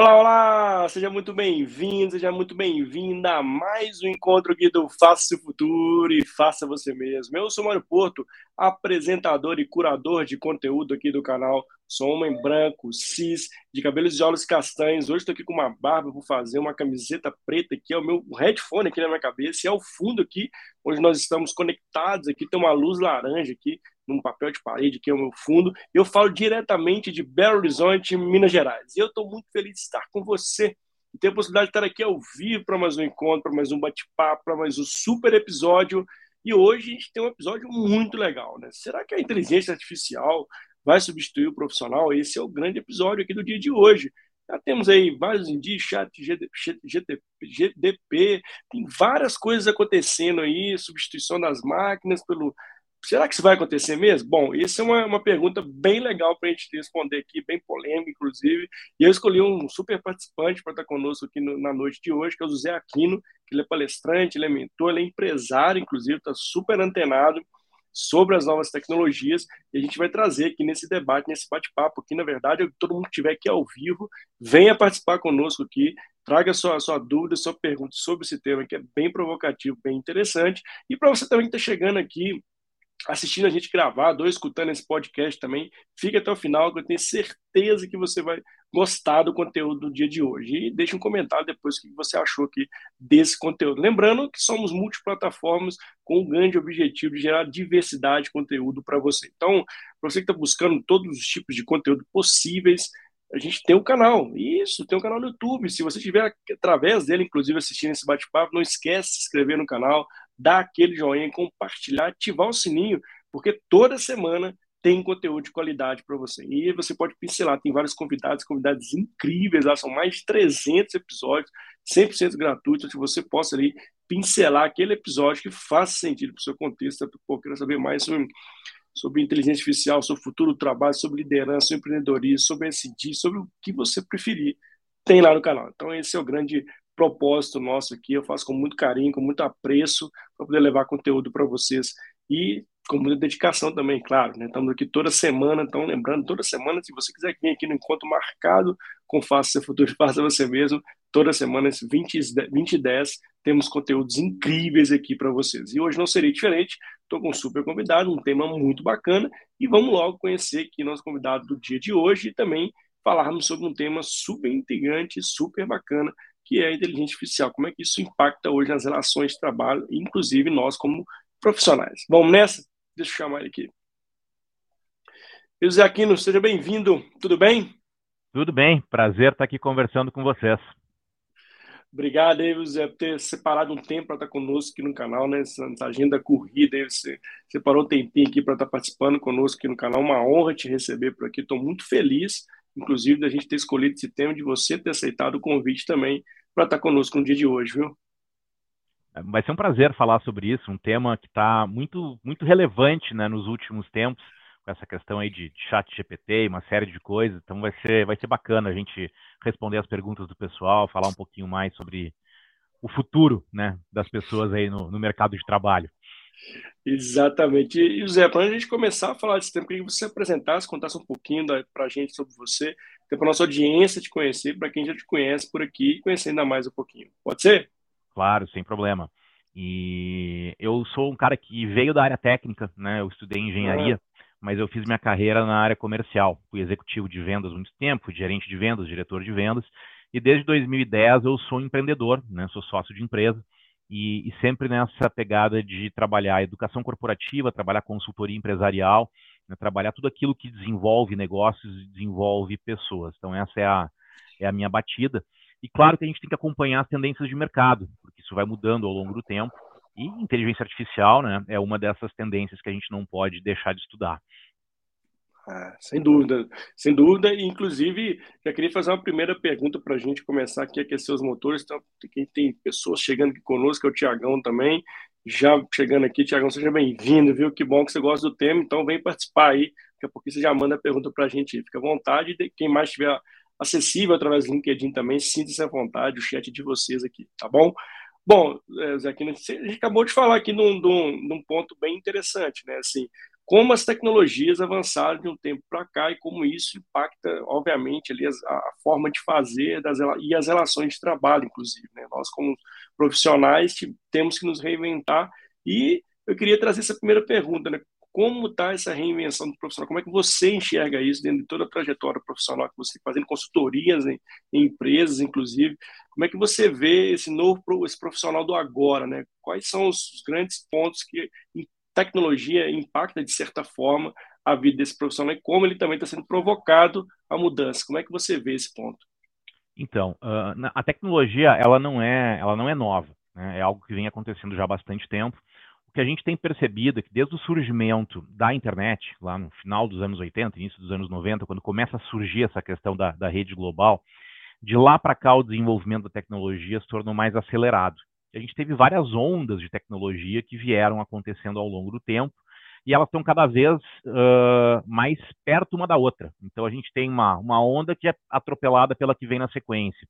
Olá, olá! Seja muito bem-vindo, seja muito bem-vinda a mais um encontro aqui do Faça o Futuro e Faça Você Mesmo. Eu sou Mário Porto, apresentador e curador de conteúdo aqui do canal. Sou homem branco, cis, de cabelos e olhos castanhos. Hoje estou aqui com uma barba por fazer, uma camiseta preta aqui, é o meu headphone aqui na minha cabeça e é o fundo aqui, onde nós estamos conectados aqui, tem uma luz laranja aqui, num papel de parede, que é o meu fundo. Eu falo diretamente de Belo Horizonte, Minas Gerais. E eu estou muito feliz de estar com você e ter a possibilidade de estar aqui ao vivo para mais um encontro, para mais um bate-papo, para mais um super episódio. E hoje a gente tem um episódio muito legal, né? Será que a inteligência artificial vai substituir o profissional? Esse é o grande episódio aqui do dia de hoje. Já temos aí vários indícios, chat GDP, GDP, tem várias coisas acontecendo aí, substituição das máquinas pelo Será que isso vai acontecer mesmo? Bom, isso é uma, uma pergunta bem legal para a gente responder aqui, bem polêmica, inclusive. E eu escolhi um super participante para estar conosco aqui no, na noite de hoje, que é o José Aquino, que ele é palestrante, ele é mentor, ele é empresário, inclusive, está super antenado sobre as novas tecnologias e a gente vai trazer aqui nesse debate, nesse bate-papo aqui, na verdade, todo mundo que estiver aqui ao vivo, venha participar conosco aqui, traga sua, sua dúvida, sua pergunta sobre esse tema que é bem provocativo, bem interessante, e para você também que está chegando aqui assistindo a gente gravar, ou escutando esse podcast também, fique até o final, que eu tenho certeza que você vai gostar do conteúdo do dia de hoje. E deixe um comentário depois o que você achou aqui desse conteúdo. Lembrando que somos multiplataformas com o grande objetivo de gerar diversidade de conteúdo para você. Então, para você que está buscando todos os tipos de conteúdo possíveis, a gente tem um canal. Isso, tem um canal no YouTube. Se você estiver através dele, inclusive, assistindo esse bate-papo, não esquece de se inscrever no canal, dar aquele joinha, compartilhar, ativar o sininho, porque toda semana tem conteúdo de qualidade para você. E você pode pincelar, tem vários convidados, convidados incríveis, lá são mais de 300 episódios, 100% gratuitos, que você possa ali pincelar aquele episódio que faça sentido para o seu contexto, porque queira saber mais sobre, sobre inteligência artificial, sobre futuro do trabalho, sobre liderança, sobre empreendedorismo, sobre SD, sobre o que você preferir, tem lá no canal. Então esse é o grande propósito nosso aqui. Eu faço com muito carinho, com muito apreço, para poder levar conteúdo para vocês e com muita dedicação também, claro. Né? Estamos aqui toda semana, então lembrando, toda semana, se você quiser vir aqui no encontro marcado com Faça Seu Futuro, Faça Você Mesmo, toda semana, 20, 20 e 10, temos conteúdos incríveis aqui para vocês. E hoje não seria diferente, estou com um super convidado, um tema muito bacana, e vamos logo conhecer aqui nosso convidado do dia de hoje e também falarmos sobre um tema super intrigante, super bacana, que é a inteligência artificial. Como é que isso impacta hoje nas relações de trabalho, inclusive nós como profissionais. Vamos nessa? Deixa eu chamar ele aqui. José Aquino, seja bem-vindo. Tudo bem? Tudo bem. Prazer estar aqui conversando com vocês. Obrigado aí, José, por ter separado um tempo para estar conosco aqui no canal, né? Essa agenda corrida, aí você separou um tempinho aqui para estar participando conosco aqui no canal. Uma honra te receber por aqui. Estou muito feliz, inclusive, da gente ter escolhido esse tema, de você ter aceitado o convite também para estar conosco no dia de hoje, viu? Vai ser um prazer falar sobre isso, um tema que está muito, muito relevante né, nos últimos tempos, com essa questão aí de, de chat GPT e uma série de coisas. Então vai ser, vai ser bacana a gente responder as perguntas do pessoal, falar um pouquinho mais sobre o futuro né, das pessoas aí no, no mercado de trabalho. Exatamente. E, Zé, para a gente começar a falar desse tempo, queria que você apresentasse, contasse um pouquinho para a gente sobre você, para a nossa audiência te conhecer, para quem já te conhece por aqui, conhecer ainda mais um pouquinho. Pode ser? Claro, sem problema. E eu sou um cara que veio da área técnica, né? Eu estudei engenharia, uhum. mas eu fiz minha carreira na área comercial. Fui executivo de vendas muito tempo, gerente de vendas, diretor de vendas, e desde 2010 eu sou empreendedor, né? Sou sócio de empresa e, e, sempre nessa pegada de trabalhar educação corporativa, trabalhar consultoria empresarial, né, trabalhar tudo aquilo que desenvolve negócios e desenvolve pessoas. Então, essa é a, é a minha batida. E claro que a gente tem que acompanhar as tendências de mercado, porque isso vai mudando ao longo do tempo. E inteligência artificial né, é uma dessas tendências que a gente não pode deixar de estudar. Ah, sem dúvida, sem dúvida. Inclusive, já queria fazer uma primeira pergunta para a gente começar aqui aquecer os motores. Então, quem tem pessoas chegando aqui conosco, é o Tiagão também. Já chegando aqui, Tiagão, seja bem-vindo, viu? Que bom que você gosta do tema, então vem participar aí. Daqui a pouco você já manda a pergunta para a gente. Fica à vontade. Quem mais estiver acessível através do LinkedIn também, sinta-se à vontade, o chat de vocês aqui, tá bom? Bom, é, Zé, aqui, a gente acabou de falar aqui num ponto bem interessante, né? Assim, como as tecnologias avançaram de um tempo para cá e como isso impacta, obviamente, ali a, forma de fazer das, e as relações de trabalho, inclusive. Né? Nós, como profissionais, temos que nos reinventar e eu queria trazer essa primeira pergunta, né? Como está essa reinvenção do profissional? Como é que você enxerga isso dentro de toda a trajetória profissional que você fazendo, consultorias em, em, empresas, inclusive? Como é que você vê esse novo esse profissional do agora, né? Quais são os grandes pontos que tecnologia impacta, de certa forma, a vida desse profissional e como ele também está sendo provocado a mudança? Como é que você vê esse ponto? Então, a tecnologia ela não é, ela não é nova. Né? É algo que vem acontecendo já há bastante tempo o que a gente tem percebido é que desde o surgimento da internet, lá no final dos anos 80, início dos anos 90, quando começa a surgir essa questão da, da rede global, de lá para cá o desenvolvimento da tecnologia se tornou mais acelerado. A gente teve várias ondas de tecnologia que vieram acontecendo ao longo do tempo e elas estão cada vez uh, mais perto uma da outra. Então a gente tem uma, uma onda que é atropelada pela que vem na sequência.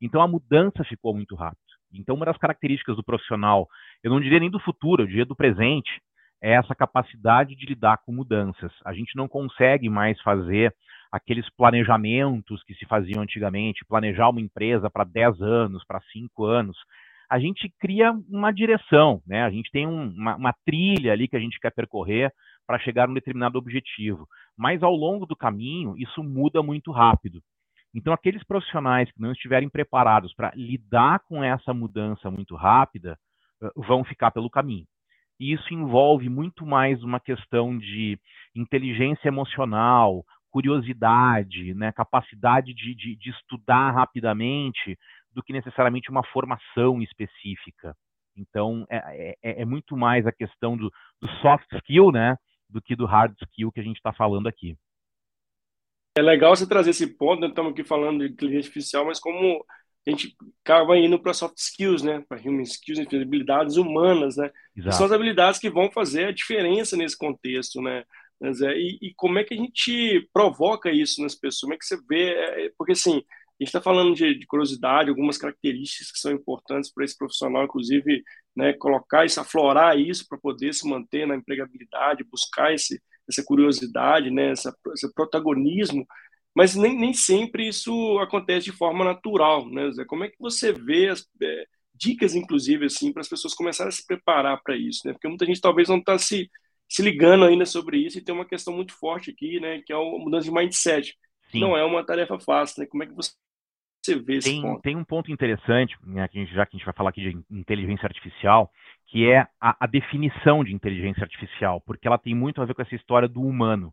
Então a mudança ficou muito rápida. Então, uma das características do profissional, eu não diria nem do futuro, eu diria do presente, é essa capacidade de lidar com mudanças. A gente não consegue mais fazer aqueles planejamentos que se faziam antigamente, planejar uma empresa para 10 anos, para 5 anos. A gente cria uma direção, né? a gente tem um, uma, uma trilha ali que a gente quer percorrer para chegar a um determinado objetivo. Mas ao longo do caminho, isso muda muito rápido. Então, aqueles profissionais que não estiverem preparados para lidar com essa mudança muito rápida vão ficar pelo caminho. E isso envolve muito mais uma questão de inteligência emocional, curiosidade, né, capacidade de, de, de estudar rapidamente, do que necessariamente uma formação específica. Então, é, é, é muito mais a questão do, do soft skill, né, do que do hard skill que a gente está falando aqui. É legal você trazer esse ponto, né? estamos aqui falando de inteligência artificial, mas como a gente acaba indo para soft skills, né? Para human skills, habilidades humanas, né? São as habilidades que vão fazer a diferença nesse contexto, né? E, e, como é que a gente provoca isso nas pessoas? Como é que você vê? É, porque assim, a gente está falando de, de, curiosidade, algumas características que são importantes para esse profissional, inclusive, né, colocar isso, aflorar isso para poder se manter na empregabilidade, buscar esse, essa curiosidade, né, essa, esse protagonismo, mas nem, nem sempre isso acontece de forma natural, né, Zé? Como é que você vê as é, dicas, inclusive, assim, para as pessoas começarem a se preparar para isso, né? Porque muita gente talvez não está se, se ligando ainda sobre isso e tem uma questão muito forte aqui, né, que é a mudança de mindset. Sim. Não é uma tarefa fácil, né? Como é que você você vê esse tem, ponto? Tem um ponto interessante, né, já que a gente vai falar aqui de inteligência artificial, que é a, a, definição de inteligência artificial, porque ela tem muito a ver com essa história do humano.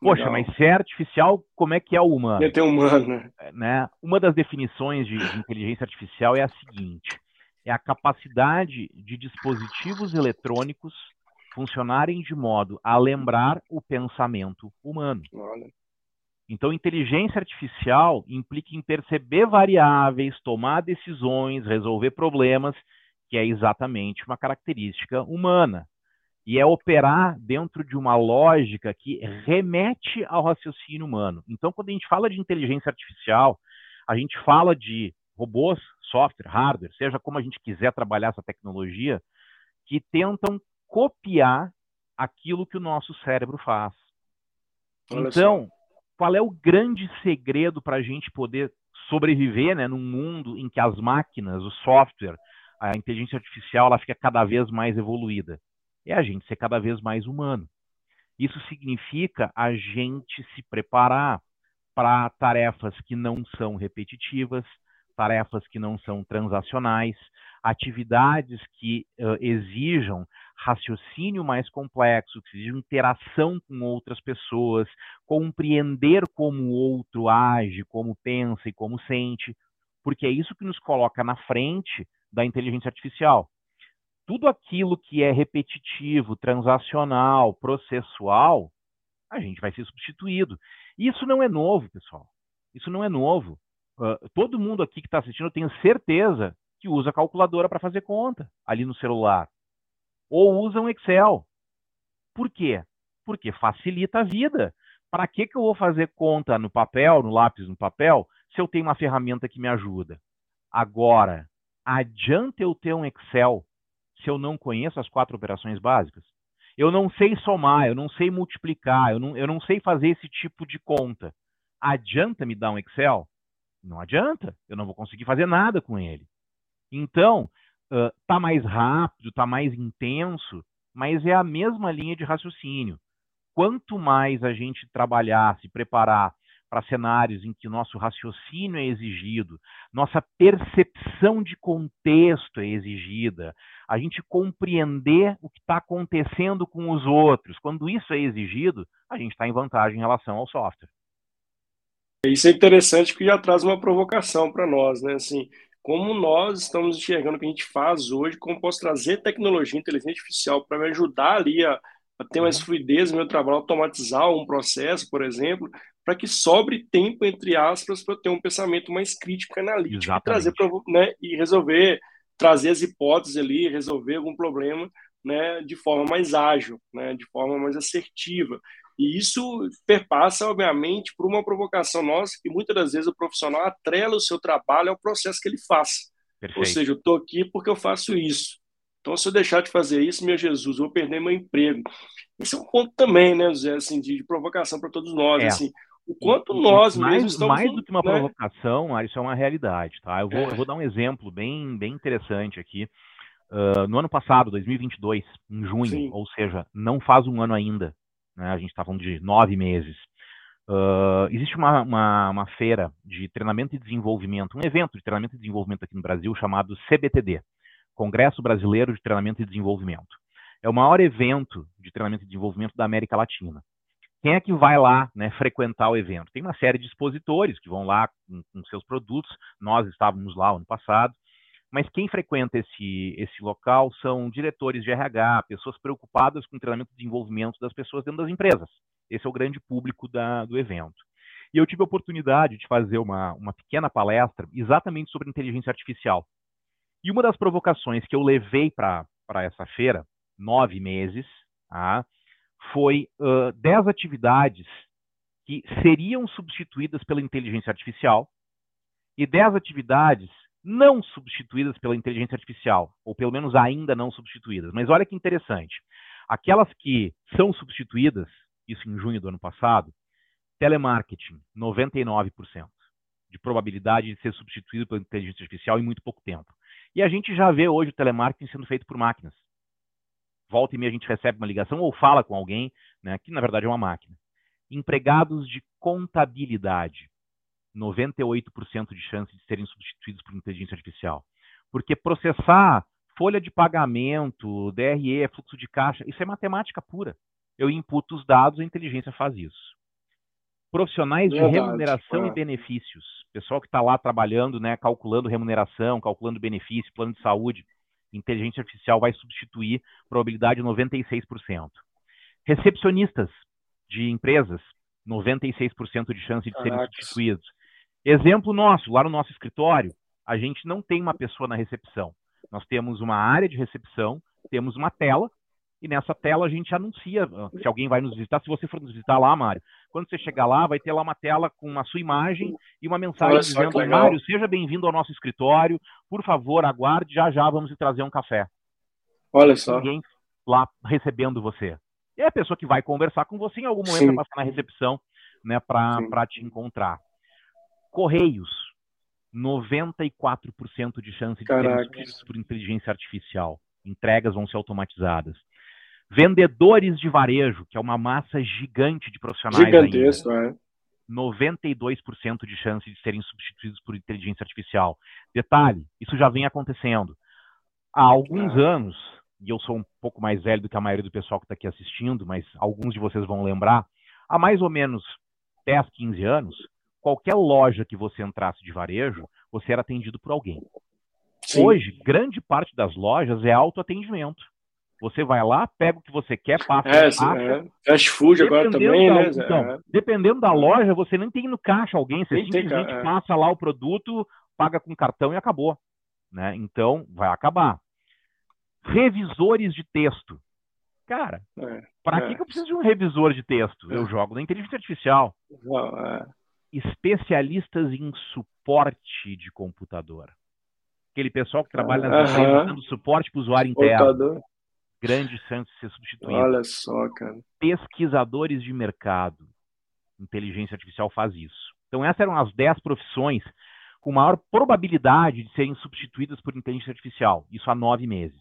Poxa, Legal. mas se é artificial, como é que é o humano? É humano, né? É, né? Uma das definições de, de inteligência artificial é a seguinte: é a capacidade de dispositivos eletrônicos funcionarem de modo a lembrar o pensamento humano. Olha. Então, inteligência artificial implica em perceber variáveis, tomar decisões, resolver problemas, que é exatamente uma característica humana. E é operar dentro de uma lógica que remete ao raciocínio humano. Então, quando a gente fala de inteligência artificial, a gente fala de robôs, software, hardware, seja como a gente quiser trabalhar essa tecnologia, que tentam copiar aquilo que o nosso cérebro faz. Então, qual é o grande segredo para a gente poder sobreviver né, num mundo em que as máquinas, o software, a inteligência artificial, ela fica cada vez mais evoluída? É a gente ser cada vez mais humano. Isso significa a gente se preparar para tarefas que não são repetitivas, tarefas que não são transacionais, atividades que uh, exijam raciocínio mais complexo, que exige interação com outras pessoas, compreender como o outro age, como pensa e como sente, porque é isso que nos coloca na frente da inteligência artificial. Tudo aquilo que é repetitivo, transacional, processual, a gente vai ser substituído. Isso não é novo, pessoal. Isso não é novo. Uh, todo mundo aqui que está assistindo, eu tenho certeza que usa calculadora para fazer conta ali no celular ou usam Excel. Por quê? Porque facilita a vida. Para que, que eu vou fazer conta no papel, no lápis no papel, se eu tenho uma ferramenta que me ajuda? Agora, adianta eu ter um Excel se eu não conheço as quatro operações básicas? Eu não sei somar, eu não sei multiplicar, eu não, eu não sei fazer esse tipo de conta. Adianta me dar um Excel? Não adianta, eu não vou conseguir fazer nada com ele. Então, tá mais rápido, tá mais intenso, mas é a mesma linha de raciocínio. Quanto mais a gente trabalhar, se preparar para cenários em que nosso raciocínio é exigido, nossa percepção de contexto é exigida, a gente compreender o que está acontecendo com os outros, quando isso é exigido, a gente está em vantagem em relação ao software. Isso é interessante porque já traz uma provocação para nós, né? Assim, como nós estamos enxergando o que a gente faz hoje, como posso trazer tecnologia, inteligência artificial para me ajudar ali a, a ter mais uhum. fluidez no meu trabalho, automatizar um processo, por exemplo, para que sobre tempo, entre aspas, para eu ter um pensamento mais crítico, analítico e, trazer pra, né, e resolver, trazer as hipóteses ali, resolver algum problema né, de forma mais ágil, né, de forma mais assertiva. E isso perpassa, obviamente, por uma provocação nossa, que muitas das vezes o profissional atrela o seu trabalho ao processo que ele faz. Perfeito. Ou seja, eu estou aqui porque eu faço isso. Então, se eu deixar de fazer isso, meu Jesus, eu vou perder meu emprego. Esse é um ponto também, né, Zé, assim, de, provocação para todos nós. É. Assim, o quanto e, nós mais, mesmos estamos... Mais do que uma né? provocação, isso é uma realidade. Tá? Eu, vou, é. eu vou dar um exemplo bem, bem interessante aqui. Uh, no ano passado, 2022, em junho, Sim. ou seja, não faz um ano ainda, né? a gente está falando de nove meses. Uh, existe uma, uma, uma, feira de treinamento e desenvolvimento, um evento de treinamento e desenvolvimento aqui no Brasil chamado CBTD, Congresso Brasileiro de Treinamento e Desenvolvimento. É o maior evento de treinamento e desenvolvimento da América Latina. Quem é que vai lá né, frequentar o evento? Tem uma série de expositores que vão lá com, com seus produtos. Nós estávamos lá ano passado. Mas quem frequenta esse, esse local são diretores de RH, pessoas preocupadas com o treinamento e desenvolvimento das pessoas dentro das empresas. Esse é o grande público da, do evento. E eu tive a oportunidade de fazer uma, uma pequena palestra exatamente sobre inteligência artificial. E uma das provocações que eu levei para essa feira, nove meses, tá, foi uh, dez atividades que seriam substituídas pela inteligência artificial e dez atividades não substituídas pela inteligência artificial, ou pelo menos ainda não substituídas. Mas olha que interessante. Aquelas que são substituídas, isso em junho do ano passado, telemarketing, 99% de probabilidade de ser substituído pela inteligência artificial em muito pouco tempo. E a gente já vê hoje o telemarketing sendo feito por máquinas. Volta e meia a gente recebe uma ligação ou fala com alguém, né, que na verdade é uma máquina. Empregados de contabilidade, 98% de chance de serem substituídos por inteligência artificial. Porque processar folha de pagamento, DRE, fluxo de caixa, isso é matemática pura. Eu imputo os dados, a inteligência faz isso. Profissionais Verdade, de remuneração é. e benefícios, pessoal que está lá trabalhando, né, calculando remuneração, calculando benefício, plano de saúde, inteligência artificial vai substituir probabilidade 96%. Recepcionistas de empresas, 96% de chance de serem substituídos. Exemplo nosso, lá no nosso escritório, a gente não tem uma pessoa na recepção. Nós temos uma área de recepção, temos uma tela, e nessa tela a gente anuncia ah, se alguém vai nos visitar. Se você for nos visitar lá, Mário, quando você chegar lá, vai ter lá uma tela com a sua imagem e uma mensagem dizendo: Mário, seja bem-vindo ao nosso escritório, por favor, aguarde, já já vamos te trazer um café. Olha só. Ninguém lá recebendo você. E é a pessoa que vai conversar com você em algum momento vai passar na recepção né, para te encontrar. Correios, 94% de chance de serem substituídos por inteligência artificial. Entregas vão ser automatizadas. Vendedores de varejo, que é uma massa gigante de profissionais. Gigantesco, ainda. é. 92% de chance de serem substituídos por inteligência artificial. Detalhe, isso já vem acontecendo. Há alguns ah. anos, e eu sou um pouco mais velho do que a maioria do pessoal que está aqui assistindo, mas alguns de vocês vão lembrar, há mais ou menos 10, 15 anos, qualquer loja que você entrasse de varejo, você era atendido por alguém. Sim. Hoje, grande parte das lojas é autoatendimento. Você vai lá, pega o que você quer, passa é, caixa. É. Fast food agora também, da, né? Então, é. dependendo da loja, você nem tem no caixa alguém, você nem simplesmente tem, é. passa lá o produto, paga com cartão e acabou. Né? Então, vai acabar. Revisores de texto. Cara, é, para é. que, que eu preciso de um revisor de texto? Eu jogo na inteligência artificial. Não, especialistas em suporte de computador. Aquele pessoal que trabalha nas empresas dando suporte para o usuário interno. grandes chances de ser substituídos. Olha só, cara. Pesquisadores de mercado. Inteligência artificial faz isso. Então, essas eram as 10 profissões com maior probabilidade de serem substituídas por inteligência artificial. Isso há nove meses.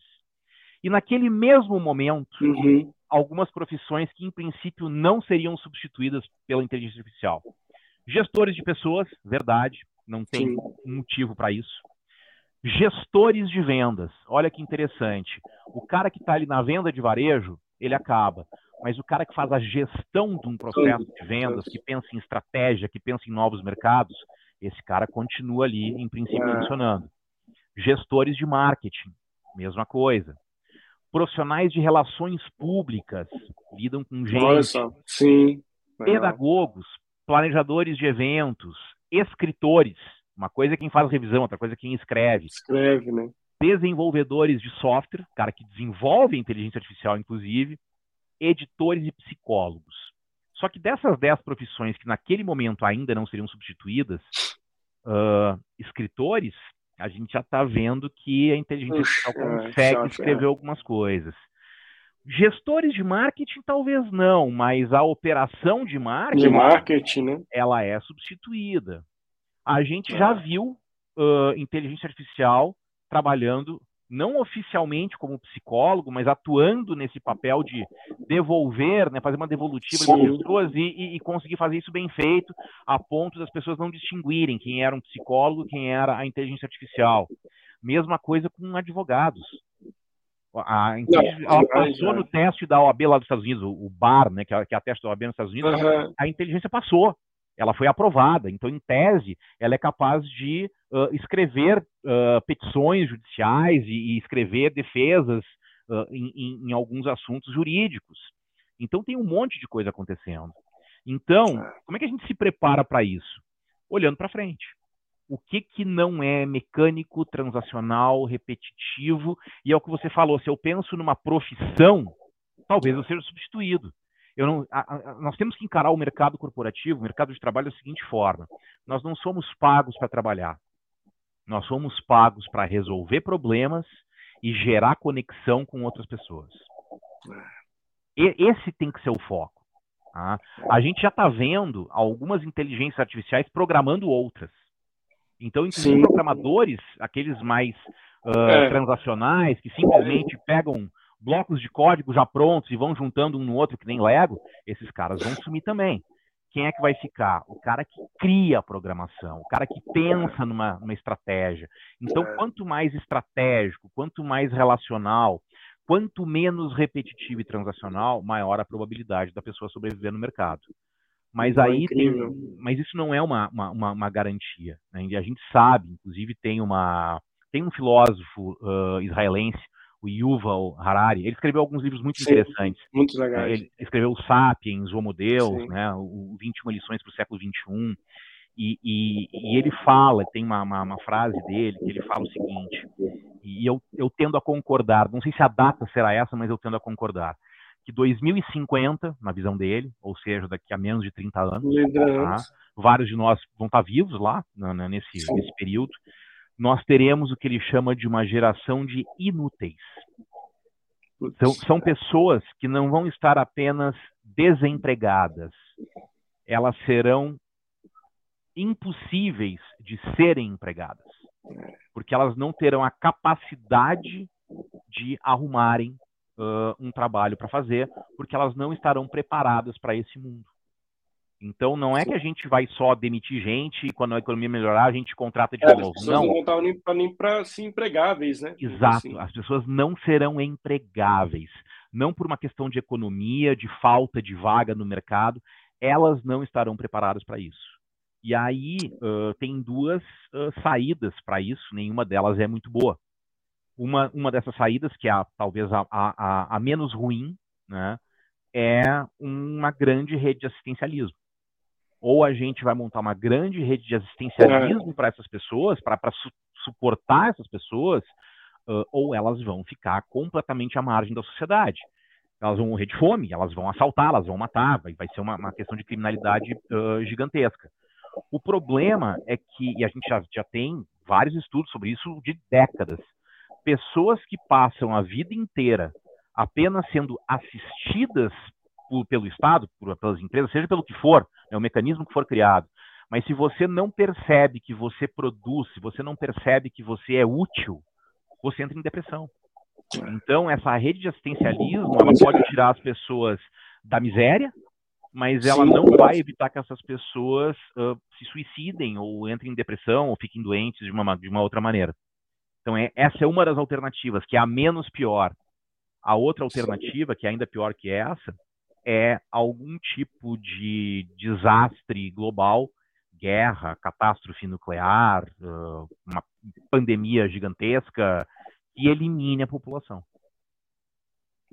E naquele mesmo momento, uhum. algumas profissões que, em princípio, não seriam substituídas pela inteligência artificial. Gestores de pessoas, verdade, não tem Sim. motivo para isso. Gestores de vendas, olha que interessante. O cara que está ali na venda de varejo, ele acaba. Mas o cara que faz a gestão de um processo de vendas, que pensa em estratégia, que pensa em novos mercados, esse cara continua ali, em princípio, é. funcionando. Gestores de marketing, mesma coisa. Profissionais de relações públicas, lidam com gente. Só. Sim. Pedagogos, planejadores de eventos, escritores. Uma coisa é quem faz revisão, outra coisa é quem escreve. Escreve, né? Desenvolvedores de software, cara que desenvolve inteligência artificial, inclusive. Editores e psicólogos. Só que dessas 10 profissões que naquele momento ainda não seriam substituídas, uh, escritores, a gente já está vendo que a inteligência artificial é, consegue é, escrever algumas coisas. Gestores de marketing, talvez não, mas a operação de marketing, de marketing né? ela é substituída. A gente já é. viu uh, inteligência artificial trabalhando não oficialmente como psicólogo, mas atuando nesse papel de devolver, né, fazer uma devolutiva Sim. de pessoas e, e, e, conseguir fazer isso bem feito, a ponto das pessoas não distinguirem quem era um psicólogo, quem era a inteligência artificial. Mesma coisa com advogados. A, ela passou no teste da OAB lá dos Estados Unidos, o BAR, né, que é, que é a teste da OAB nos Estados Unidos, uhum. a inteligência passou ela foi aprovada. Então, em tese, ela é capaz de uh, escrever uh, petições judiciais e, e escrever defesas uh, em, em, em, alguns assuntos jurídicos. Então, tem um monte de coisa acontecendo. Então, como é que a gente se prepara para isso? Olhando para frente. O que, que não é mecânico, transacional, repetitivo? E é o que você falou: se eu penso numa profissão, talvez eu seja substituído. Não, a, a, nós temos que encarar o mercado corporativo, o mercado de trabalho da seguinte forma: nós não somos pagos para trabalhar, nós somos pagos para resolver problemas e gerar conexão com outras pessoas. E, esse tem que ser o foco. Tá? A gente já está vendo algumas inteligências artificiais programando outras. Então, inclusive programadores, aqueles mais uh, é. transacionais, que simplesmente pegam blocos de código já prontos e vão juntando um no outro que nem Lego, esses caras vão sumir também. Quem é que vai ficar? O cara que cria a programação, o cara que pensa numa, numa estratégia. Então, é. quanto mais estratégico, quanto mais relacional, quanto menos repetitivo e transacional, maior a probabilidade da pessoa sobreviver no mercado. Mas aí é tem, mas isso não é uma, uma, uma garantia. Né? A gente sabe, inclusive tem uma tem um filósofo uh, israelense o Yuval Harari. Ele escreveu alguns livros muito Sim, interessantes. Muito legais. Ele escreveu o Sapiens, o Homo Deus, né, o 21 lições para o século 21. E, e, e, ele fala, tem uma, uma, uma, frase dele, que ele fala o seguinte, e eu, eu tendo a concordar, não sei se a data será essa, mas eu tendo a concordar, que 2050, na visão dele, ou seja, daqui a menos de 30 anos, tá, vários de nós vão estar vivos lá, né, nesse, nesse período, nós teremos o que ele chama de uma geração de inúteis. São, são pessoas que não vão estar apenas desempregadas, elas serão impossíveis de serem empregadas, porque elas não terão a capacidade de arrumarem uh, um trabalho para fazer, porque elas não estarão preparadas para esse mundo. Então não é que a gente vai só demitir gente e quando a economia melhorar a gente contrata de é, novo. As não, não estão nem para nem para se empregáveis, né? Exato. Assim. As pessoas não serão empregáveis, não por uma questão de economia, de falta de vaga no mercado, elas não estarão preparadas para isso. E aí uh, tem duas uh, saídas para isso, nenhuma delas é muito boa. Uma, uma dessas saídas, que é a, talvez a, a, a menos ruim, né, é uma grande rede de assistencialismo ou a gente vai montar uma grande rede de assistencialismo é. para essas pessoas, para su suportar essas pessoas, uh, ou elas vão ficar completamente à margem da sociedade. Elas vão morrer de fome, elas vão assaltar, elas vão matar, vai, vai ser uma, uma questão de criminalidade uh, gigantesca. O problema é que, e a gente já, já tem vários estudos sobre isso de décadas, pessoas que passam a vida inteira apenas sendo assistidas por, pelo Estado, por, pelas empresas, seja pelo que for, é o mecanismo que for criado. Mas se você não percebe que você produz, se você não percebe que você é útil, você entra em depressão. Então, essa rede de assistencialismo, ela pode tirar as pessoas da miséria, mas ela não vai evitar que essas pessoas uh, se suicidem ou entrem em depressão ou fiquem doentes de uma, de uma outra maneira. Então, é, essa é uma das alternativas, que é a menos pior. A outra alternativa, que é ainda pior que essa, é algum tipo de desastre global, guerra, catástrofe nuclear, uma pandemia gigantesca, que elimine a população.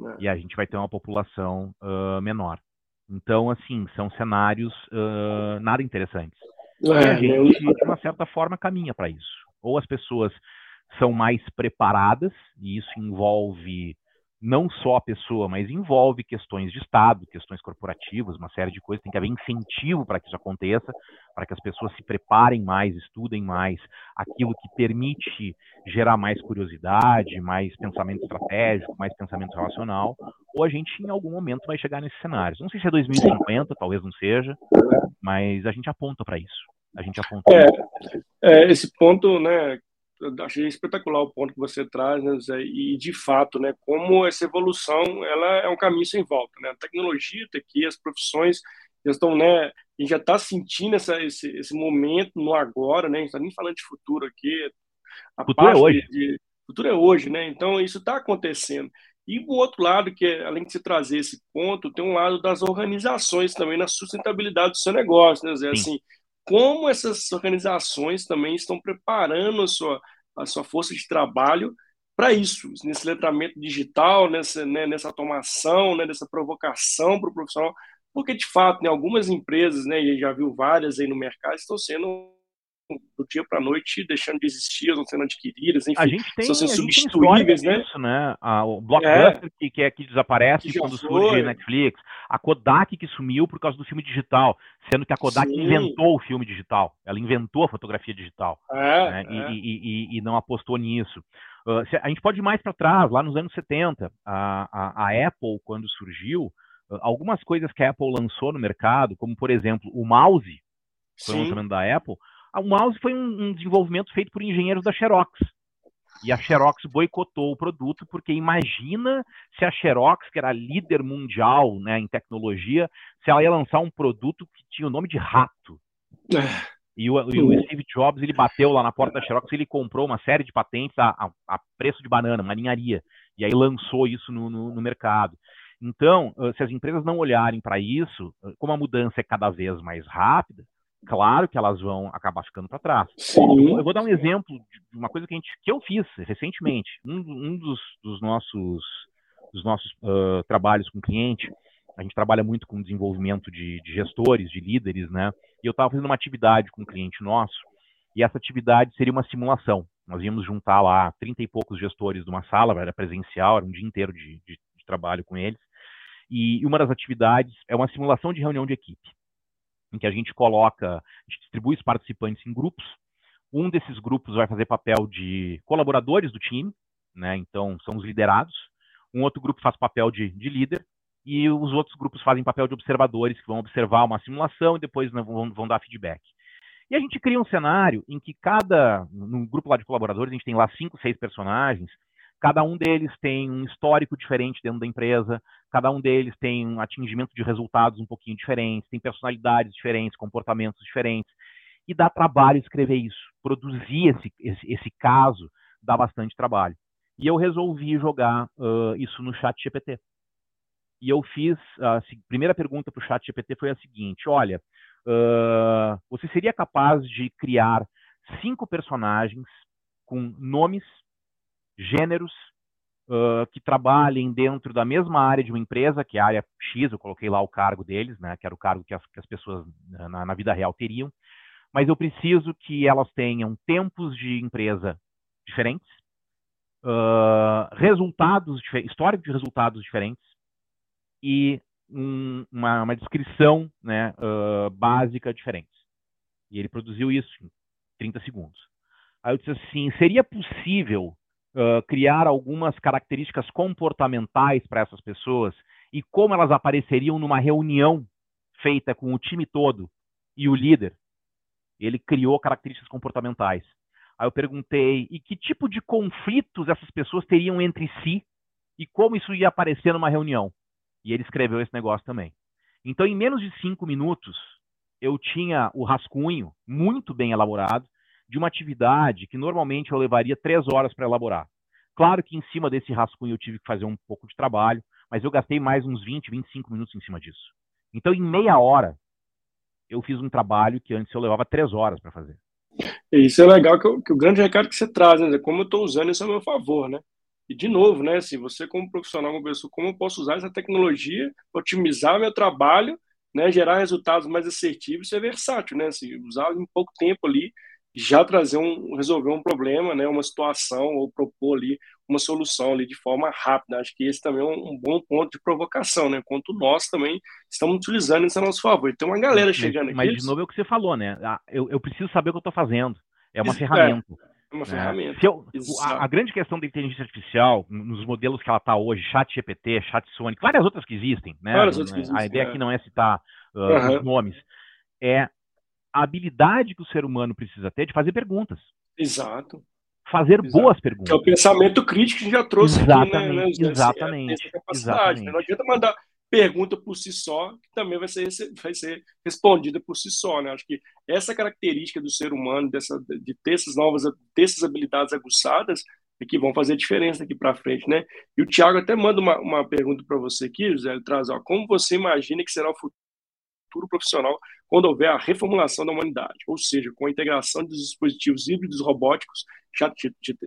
É. E a gente vai ter uma população uh, menor. Então, assim, são cenários uh, nada interessantes. É, e a gente, de uma certa forma, caminha para isso. Ou as pessoas são mais preparadas, e isso envolve não só a pessoa, mas envolve questões de Estado, questões corporativas, uma série de coisas. Tem que haver incentivo para que isso aconteça, para que as pessoas se preparem mais, estudem mais, aquilo que permite gerar mais curiosidade, mais pensamento estratégico, mais pensamento relacional. Ou a gente, em algum momento, vai chegar nesses cenários. Não sei se é 2050, talvez não seja, mas a gente aponta para isso. A gente aponta. É, é, esse ponto, né, achei espetacular o ponto que você traz, né, Zé, e de fato, né, como essa evolução ela é um caminho sem volta, né? A tecnologia está aqui, as profissões já estão, né, a gente já está sentindo essa, esse, esse momento no agora, né? A gente está nem falando de futuro aqui. A futuro é hoje. De, futuro é hoje, né? Então isso está acontecendo. E o outro lado, que é, além de se trazer esse ponto, tem um lado das organizações também na sustentabilidade do seu negócio, né, Zé? Assim, como essas organizações também estão preparando a sua, a sua força de trabalho para isso, nesse letramento digital, nessa, né, nessa automação, né, nessa provocação para o profissional, porque de fato, né, algumas empresas, né, já viu várias aí no mercado, estão sendo do dia para a noite deixando de existir, estão sendo adquiridas, enfim, a gente tem, sendo substituíveis, né? Disso, né? Ah, o Blockbuster é, que, que, é, que desaparece que quando surge foi. Netflix, a Kodak que sumiu por causa do filme digital, sendo que a Kodak Sim. inventou o filme digital, ela inventou a fotografia digital é, né? é. E, e, e, e, não apostou nisso. Uh, a gente pode ir mais para trás, lá nos anos 70, a, a, a Apple, quando surgiu, uh, algumas coisas que a Apple lançou no mercado, como por exemplo o mouse, foi um lançamento da Apple, o mouse foi um, um desenvolvimento feito por engenheiros da Xerox. E a Xerox boicotou o produto porque imagina se a Xerox, que era líder mundial né, em tecnologia, se ela ia lançar um produto que tinha o nome de rato. É. E o, e o, Steve Jobs ele bateu lá na porta da Xerox e ele comprou uma série de patentes a, a, a preço de banana, uma ninharia. E aí lançou isso no, no, no mercado. Então, se as empresas não olharem para isso, como a mudança é cada vez mais rápida, claro que elas vão acabar ficando para trás. Eu, eu, vou dar um exemplo de uma coisa que, a gente, que eu fiz recentemente. Um, um dos, dos, nossos, dos nossos uh, trabalhos com cliente, a gente trabalha muito com desenvolvimento de, de gestores, de líderes, né? E eu estava fazendo uma atividade com um cliente nosso, e essa atividade seria uma simulação. Nós íamos juntar lá 30 e poucos gestores de uma sala, era presencial, era um dia inteiro de, de, de trabalho com eles. E uma das atividades é uma simulação de reunião de equipe em que a gente coloca, a gente distribui os participantes em grupos. Um desses grupos vai fazer papel de colaboradores do time, né? Então são os liderados. Um outro grupo faz papel de, de líder e os outros grupos fazem papel de observadores que vão observar uma simulação e depois né, vão, vão dar feedback. E a gente cria um cenário em que cada, no grupo lá de colaboradores, a gente tem lá cinco, seis personagens, Cada um deles tem um histórico diferente dentro da empresa, cada um deles tem um atingimento de resultados um pouquinho diferentes, tem personalidades diferentes, comportamentos diferentes. E dá trabalho escrever isso. Produzir esse, esse, esse caso dá bastante trabalho. E eu resolvi jogar uh, isso no chat GPT. E eu fiz, a primeira pergunta para o chat GPT foi a seguinte, olha, uh, você seria capaz de criar cinco personagens com nomes gêneros uh, que trabalhem dentro da mesma área de uma empresa, que é a área X, eu coloquei lá o cargo deles, né, que era o cargo que as, que as pessoas na, na, vida real teriam, mas eu preciso que elas tenham tempos de empresa diferentes, uh, resultados, histórico de resultados diferentes e um, uma, uma, descrição né, uh, básica diferente. E ele produziu isso em 30 segundos. Aí eu disse assim, seria possível uh, criar algumas características comportamentais para essas pessoas e como elas apareceriam numa reunião feita com o time todo e o líder. Ele criou características comportamentais. Aí eu perguntei, e que tipo de conflitos essas pessoas teriam entre si e como isso ia aparecer numa reunião? E ele escreveu esse negócio também. Então, em menos de cinco minutos, eu tinha o rascunho muito bem elaborado de uma atividade que normalmente eu levaria três horas para elaborar. Claro que em cima desse rascunho eu tive que fazer um pouco de trabalho, mas eu gastei mais uns 20, 25 minutos em cima disso. Então, em meia hora, eu fiz um trabalho que antes eu levava três horas para fazer. Isso é legal, que, que, o grande recado que você traz, né? Como eu estou usando isso a meu favor, né? E, de novo, né? Assim, você como profissional, como pessoa, como eu posso usar essa tecnologia otimizar meu trabalho, né? Gerar resultados mais assertivos e ser versátil, né? Assim, usar em pouco tempo ali já trazer um resolver um problema, né, uma situação ou propor ali uma solução ali de forma rápida. Acho que esse também é um, bom ponto de provocação, né? Quanto nós também estamos utilizando isso a nosso favor. Tem uma galera chegando aqui. Mas de novo é o que você falou, né? Eu, eu preciso saber o que eu estou fazendo. É uma isso, ferramenta. É, é uma né? ferramenta. Eu, a, a, grande questão da inteligência artificial, nos modelos que ela está hoje, Chat GPT, Chat Sonic, várias outras que existem, né? Várias outras que existem, a ideia é. aqui não é citar uh, uhum. os nomes, é a habilidade que o ser humano precisa ter de fazer perguntas. Exato. Fazer Exato. boas perguntas. Que é o pensamento crítico que a gente já trouxe exatamente, aqui, né? né exatamente. Né? exatamente. Não adianta mandar pergunta por si só, que também vai ser, vai ser respondida por si só. Né? Acho que essa característica do ser humano, dessa, de ter essas novas, ter essas habilidades aguçadas, é que vão fazer diferença aqui para frente, né? E o Tiago até manda uma, uma pergunta para você aqui, José, ele traz, ó, como você imagina que será o futuro futuro profissional quando houver a reformulação da humanidade, ou seja, com a integração dos dispositivos híbridos robóticos, chat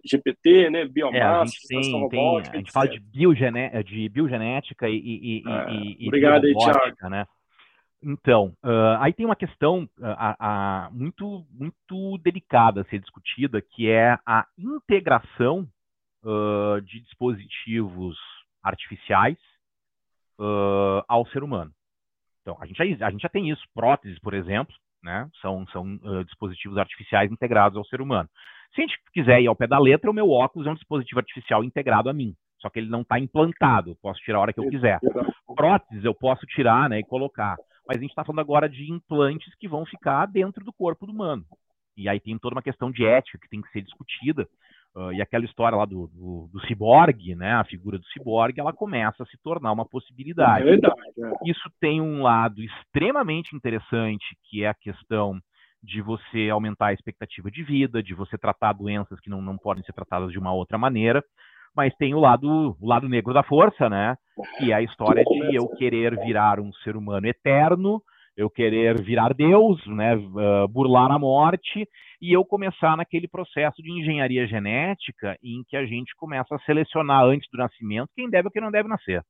GPT, né, biomassa, é, a gente, tem, a gente fala de, biogene, de biogenética e, e, é, e, obrigado aí, Thiago. né? Então, uh, aí tem uma questão uh, uh, muito, muito delicada a ser discutida, que é a integração de dispositivos artificiais ao ser humano. Então, a gente, já, a gente já tem isso. Próteses, por exemplo, né? São, são uh, dispositivos artificiais integrados ao ser humano. Se a gente quiser ir ao pé da letra, o meu óculos é um dispositivo artificial integrado a mim. Só que ele não está implantado. Eu posso tirar a hora que eu quiser. Próteses eu posso tirar né, e colocar. Mas a gente está falando agora de implantes que vão ficar dentro do corpo do humano. E aí tem toda uma questão de ética que tem que ser discutida. Uh, e aquela história lá do, do, do ciborgue, né, a figura do ciborgue, ela começa a se tornar uma possibilidade. É verdade, é. Isso tem um lado extremamente interessante, que é a questão de você aumentar a expectativa de vida, de você tratar doenças que não, não podem ser tratadas de uma outra maneira, mas tem o lado, o lado negro da força, né, que é a história de eu querer virar um ser humano eterno, eu querer virar Deus, né, uh, burlar a morte, e eu começar naquele processo de engenharia genética em que a gente começa a selecionar antes do nascimento quem deve ou quem não deve nascer.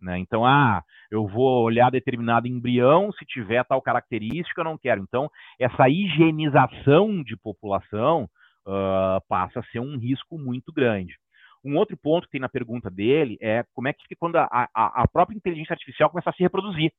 Né? Então, ah, eu vou olhar determinado embrião, se tiver tal característica, eu não quero. Então, essa higienização de população uh, passa a ser um risco muito grande. Um outro ponto que tem na pergunta dele é como é que fica quando a, a, a própria inteligência artificial começa a se reproduzir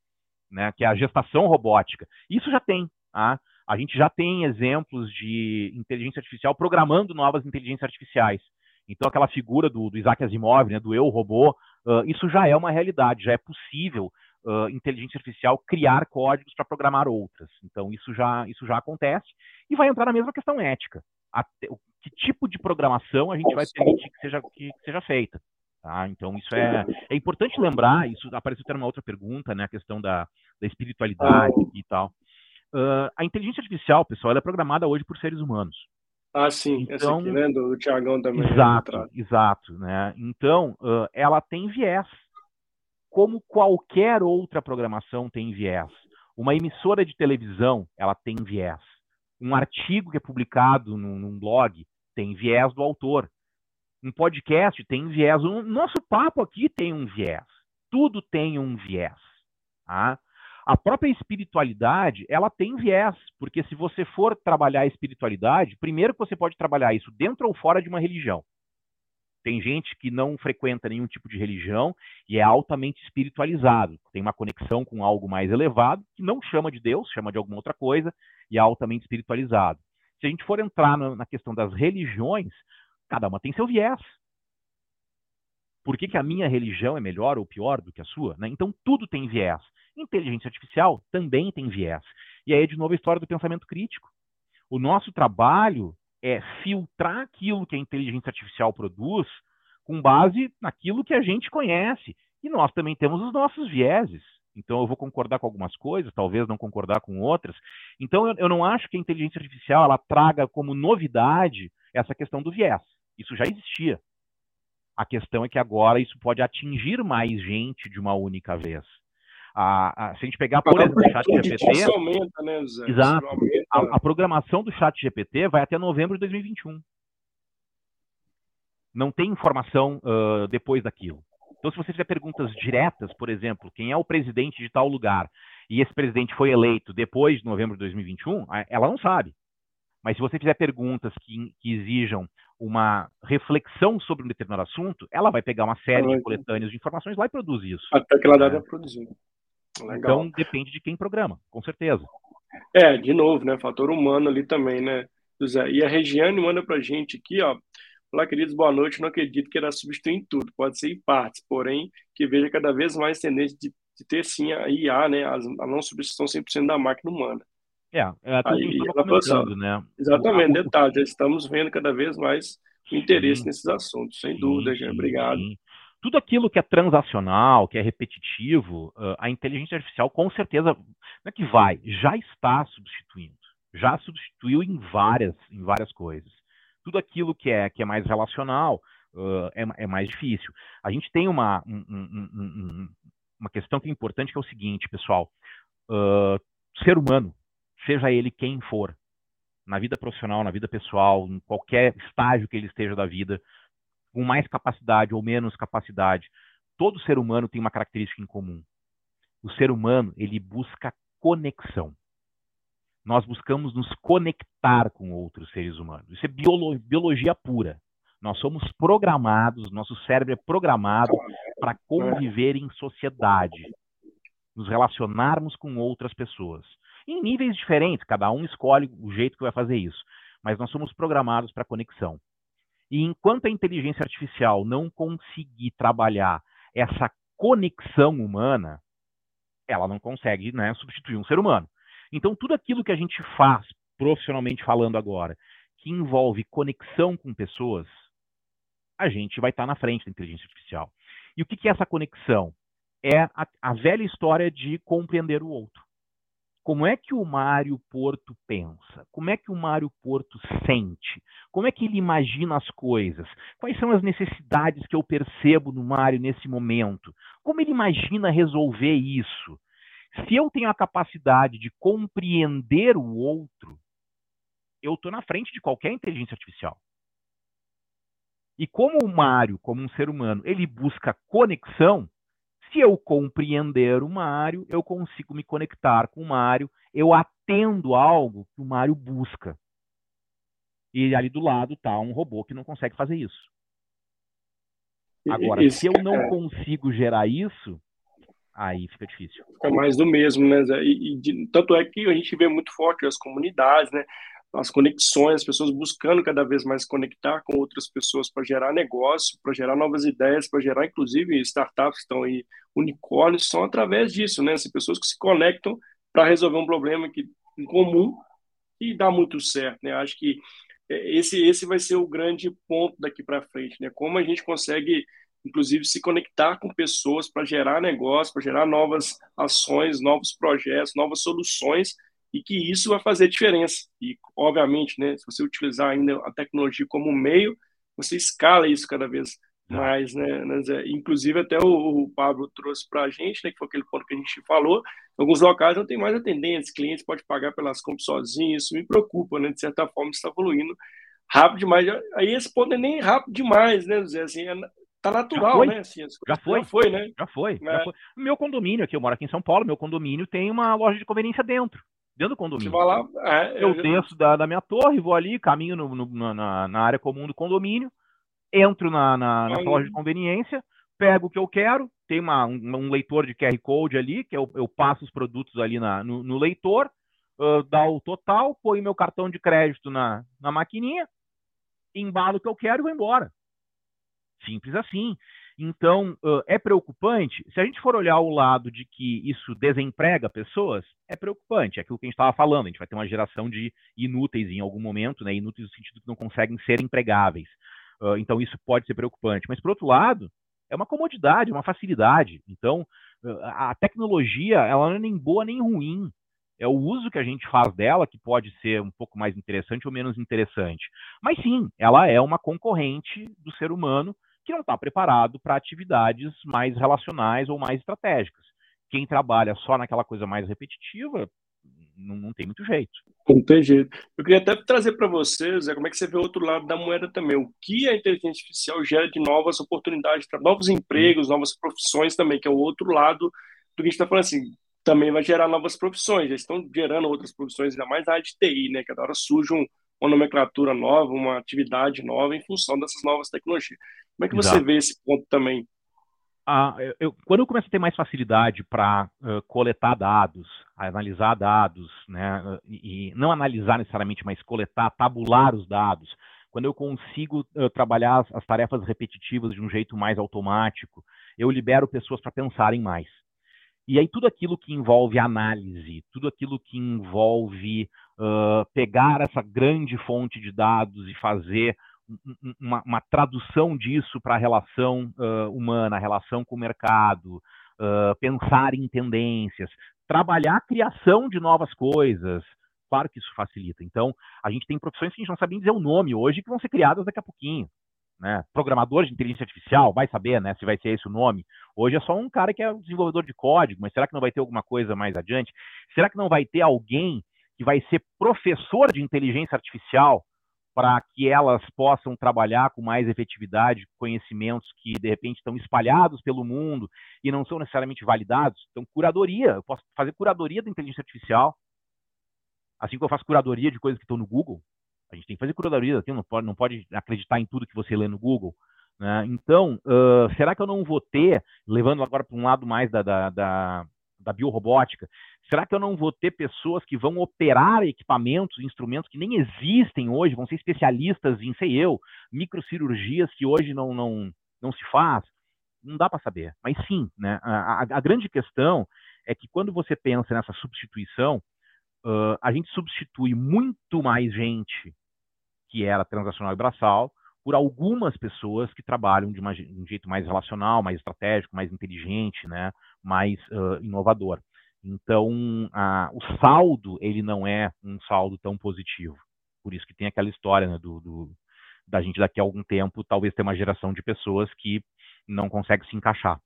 né, que é a gestação robótica. Isso já tem. Tá? A gente já tem exemplos de inteligência artificial programando novas inteligências artificiais. Então, aquela figura do, do Isaac Asimov, né, do eu robô, uh, isso já é uma realidade, já é possível uh, inteligência artificial criar códigos para programar outras. Então, isso já, isso já acontece e vai entrar na mesma questão ética. Até, que tipo de programação a gente vai permitir que seja, que, que seja feita? Tá? Então, isso é, é importante lembrar, isso apareceu até numa outra pergunta, né, a questão da, da espiritualidade ah. e tal. Uh, a inteligência artificial, pessoal, ela é programada hoje por seres humanos. Ah, sim, então, essa aqui, né, do, do Tiagão também. Né, exato, exato, né? Então, uh, ela tem viés, como qualquer outra programação tem viés. Uma emissora de televisão, ela tem viés. Um artigo que é publicado num, num blog tem viés do autor um podcast tem viés. O nosso papo aqui tem um viés. Tudo tem um viés. Tá? A própria espiritualidade, ela tem viés, porque se você for trabalhar a espiritualidade, primeiro que você pode trabalhar isso dentro ou fora de uma religião. Tem gente que não frequenta nenhum tipo de religião e é altamente espiritualizado, tem uma conexão com algo mais elevado, que não chama de Deus, chama de alguma outra coisa, e é altamente espiritualizado. Se a gente for entrar na questão das religiões, Cada uma tem seu viés. Por que, que a minha religião é melhor ou pior do que a sua? Né? Então, tudo tem viés. Inteligência artificial também tem viés. E aí, de novo, a história do pensamento crítico. O nosso trabalho é filtrar aquilo que a inteligência artificial produz com base naquilo que a gente conhece. E nós também temos os nossos vieses. Então eu vou concordar com algumas coisas, talvez não concordar com outras. Então eu, eu não acho que a inteligência artificial ela traga como novidade essa questão do viés. Isso já existia. A questão é que agora isso pode atingir mais gente de uma única vez. A, a, se a gente pegar, por exemplo, o chat GPT. Aumenta, né, Zé? Exato. A, a, programação do chat GPT vai até novembro de 2021. Não tem informação uh, depois daquilo. Então, se você fizer perguntas diretas, por exemplo, quem é o presidente de tal lugar, e esse presidente foi eleito depois de novembro de 2021, ela não sabe. Mas se você fizer perguntas que, que exijam uma reflexão sobre um determinado assunto, ela vai pegar uma série de coletâneas de informações lá e produz isso. Até aquela data é. produzir. Legal. Então depende de quem programa, com certeza. É, de novo, né? Fator humano ali também, né, José? E a Regiane manda pra gente aqui, ó. Olá, queridos, boa noite. Não acredito que era substituir em tudo, pode ser em partes, porém, que veja cada vez mais tendência de, de ter sim a IA, né? A, a não substituição 100% da máquina humana. É, é tudo Aí, ela comentando, né? Exatamente, o, detalhe, já estamos vendo cada vez mais interesse sim, nesses assuntos, sem sim, dúvida, já. Obrigado. Sim tudo aquilo que é transacional, que é repetitivo, a inteligência artificial com certeza não é que vai, já está substituindo, já substituiu em várias, em várias coisas. Tudo aquilo que é que é mais relacional é, é mais difícil. A gente tem uma, um, um, um, uma questão que é importante que é o seguinte, pessoal: uh, ser humano, seja ele quem for, na vida profissional, na vida pessoal, em qualquer estágio que ele esteja da vida, com mais capacidade ou menos capacidade, todo ser humano tem uma característica em comum. O ser humano, ele busca conexão. Nós buscamos nos conectar com outros seres humanos. Isso é biolo biologia pura. Nós somos programados, nosso cérebro é programado para conviver em sociedade, nos relacionarmos com outras pessoas. Em níveis diferentes, cada um escolhe o jeito que vai fazer isso. Mas nós somos programados para conexão. E enquanto a inteligência artificial não conseguir trabalhar essa conexão humana, ela não consegue né, substituir um ser humano. Então, tudo aquilo que a gente faz, profissionalmente falando agora, que envolve conexão com pessoas, a gente vai estar na frente da inteligência artificial. E o que é essa conexão? É a, a velha história de compreender o outro. Como é que o Mário Porto pensa? Como é que o Mário Porto sente? Como é que ele imagina as coisas? Quais são as necessidades que eu percebo no Mário nesse momento? Como ele imagina resolver isso? Se eu tenho a capacidade de compreender o outro, eu estou na frente de qualquer inteligência artificial. E como o Mário, como um ser humano, ele busca conexão, se eu compreender o Mário, eu consigo me conectar com o Mário, eu atendo algo que o Mário busca. E ali do lado está um robô que não consegue fazer isso. Agora, isso, se eu não é... consigo gerar isso, aí fica difícil. É mais do mesmo, né? E, e tanto é que a gente vê muito forte as comunidades, né? As conexões, as pessoas buscando cada vez mais conectar com outras pessoas para gerar negócio, para gerar novas ideias, para gerar inclusive startups estão aí, unicórnios, são através disso, né? As pessoas que se conectam para resolver um problema que, em comum e dá muito certo, né? Acho que é, esse, esse vai ser o grande ponto daqui para frente, né? Como a gente consegue, inclusive, se conectar com pessoas para gerar negócio, para gerar novas ações, novos projetos, novas soluções e que isso vai fazer diferença. E, obviamente, né, se você utilizar ainda a tecnologia como meio, você escala isso cada vez mais, né, Zé? Inclusive, até o, o Pablo trouxe para a gente, né, que foi aquele ponto que a gente falou, em alguns locais não tem mais atendentes, clientes podem pagar pelas compras sozinhos, isso me preocupa, né, de certa forma está evoluindo rápido demais, aí esse ponto é nem rápido demais, né, Zé, assim, é, tá natural, né, assim, já foi, já foi, né? Já foi, é. já foi. Meu condomínio aqui, eu moro aqui em São Paulo, meu condomínio tem uma loja de conveniência dentro dentro do condomínio. Lá, é, eu, eu desço da, da, minha torre, vou ali, caminho no, no, na, na, área comum do condomínio, entro na, na, na loja de conveniência, pego o que eu quero, tem uma, um, um, leitor de QR Code ali, que eu, eu passo os produtos ali na, no, no leitor, uh, dá o total, põe meu cartão de crédito na, na maquininha, embalo o que eu quero e vou embora. Simples assim. Então, é preocupante? Se a gente for olhar o lado de que isso desemprega pessoas, é preocupante. É aquilo que a gente estava falando. A gente vai ter uma geração de inúteis em algum momento, né? inúteis no sentido que não conseguem ser empregáveis. Então, isso pode ser preocupante. Mas, por outro lado, é uma comodidade, é uma facilidade. Então, a tecnologia, ela não é nem boa nem ruim. É o uso que a gente faz dela que pode ser um pouco mais interessante ou menos interessante. Mas sim, ela é uma concorrente do ser humano que não está preparado para atividades mais relacionais ou mais estratégicas. Quem trabalha só naquela coisa mais repetitiva, não, não tem muito jeito. Não tem jeito. Eu queria até trazer para vocês como é que você vê o outro lado da moeda também. O que a inteligência artificial gera de novas oportunidades, novos empregos, novas profissões também, que é o outro lado do que a gente está falando assim. Também vai gerar novas profissões, já estão gerando outras profissões, ainda mais na área de TI, né? Cada hora surge um, uma nomenclatura nova, uma atividade nova em função dessas novas tecnologias. Como é que Exato. você vê esse ponto também? Ah, eu, quando eu começo a ter mais facilidade para uh, coletar dados, analisar dados, né, e, e, não analisar necessariamente, mas coletar, tabular os dados, quando eu consigo uh, trabalhar as, as, tarefas repetitivas de um jeito mais automático, eu libero pessoas para pensarem mais. E aí tudo aquilo que envolve análise, tudo aquilo que envolve uh, pegar essa grande fonte de dados e fazer uma, uma tradução disso para a relação uh, humana, a relação com o mercado, uh, pensar em tendências, trabalhar a criação de novas coisas. Claro que isso facilita. Então, a gente tem profissões que a gente não sabe nem dizer o nome hoje, que vão ser criadas daqui a pouquinho. Né? Programador de inteligência artificial, vai saber né, se vai ser esse o nome. Hoje é só um cara que é desenvolvedor de código, mas será que não vai ter alguma coisa mais adiante? Será que não vai ter alguém que vai ser professor de inteligência artificial para que elas possam trabalhar com mais efetividade conhecimentos que de repente estão espalhados pelo mundo e não são necessariamente validados. Então, curadoria, eu posso fazer curadoria da inteligência artificial, assim como eu faço curadoria de coisas que estão no Google. A gente tem que fazer curadoria, aqui não pode, não pode acreditar em tudo que você lê no Google. Né? Então, uh, será que eu não vou ter, levando agora para um lado mais da, da, da, da biorrobótica, Será que eu não vou ter pessoas que vão operar equipamentos, instrumentos que nem existem hoje, vão ser especialistas em, sei eu, microcirurgias que hoje não, não, não se faz? Não dá para saber. Mas sim, né? A, a, a, grande questão é que quando você pensa nessa substituição, uh, a gente substitui muito mais gente que era transacional e braçal por algumas pessoas que trabalham de, uma, de um jeito mais relacional, mais estratégico, mais inteligente, né? mais uh, inovador. Então, a, o saldo ele não é um saldo tão positivo. Por isso que tem aquela história né, do, do, da gente daqui a algum tempo talvez ter uma geração de pessoas que não consegue se encaixar.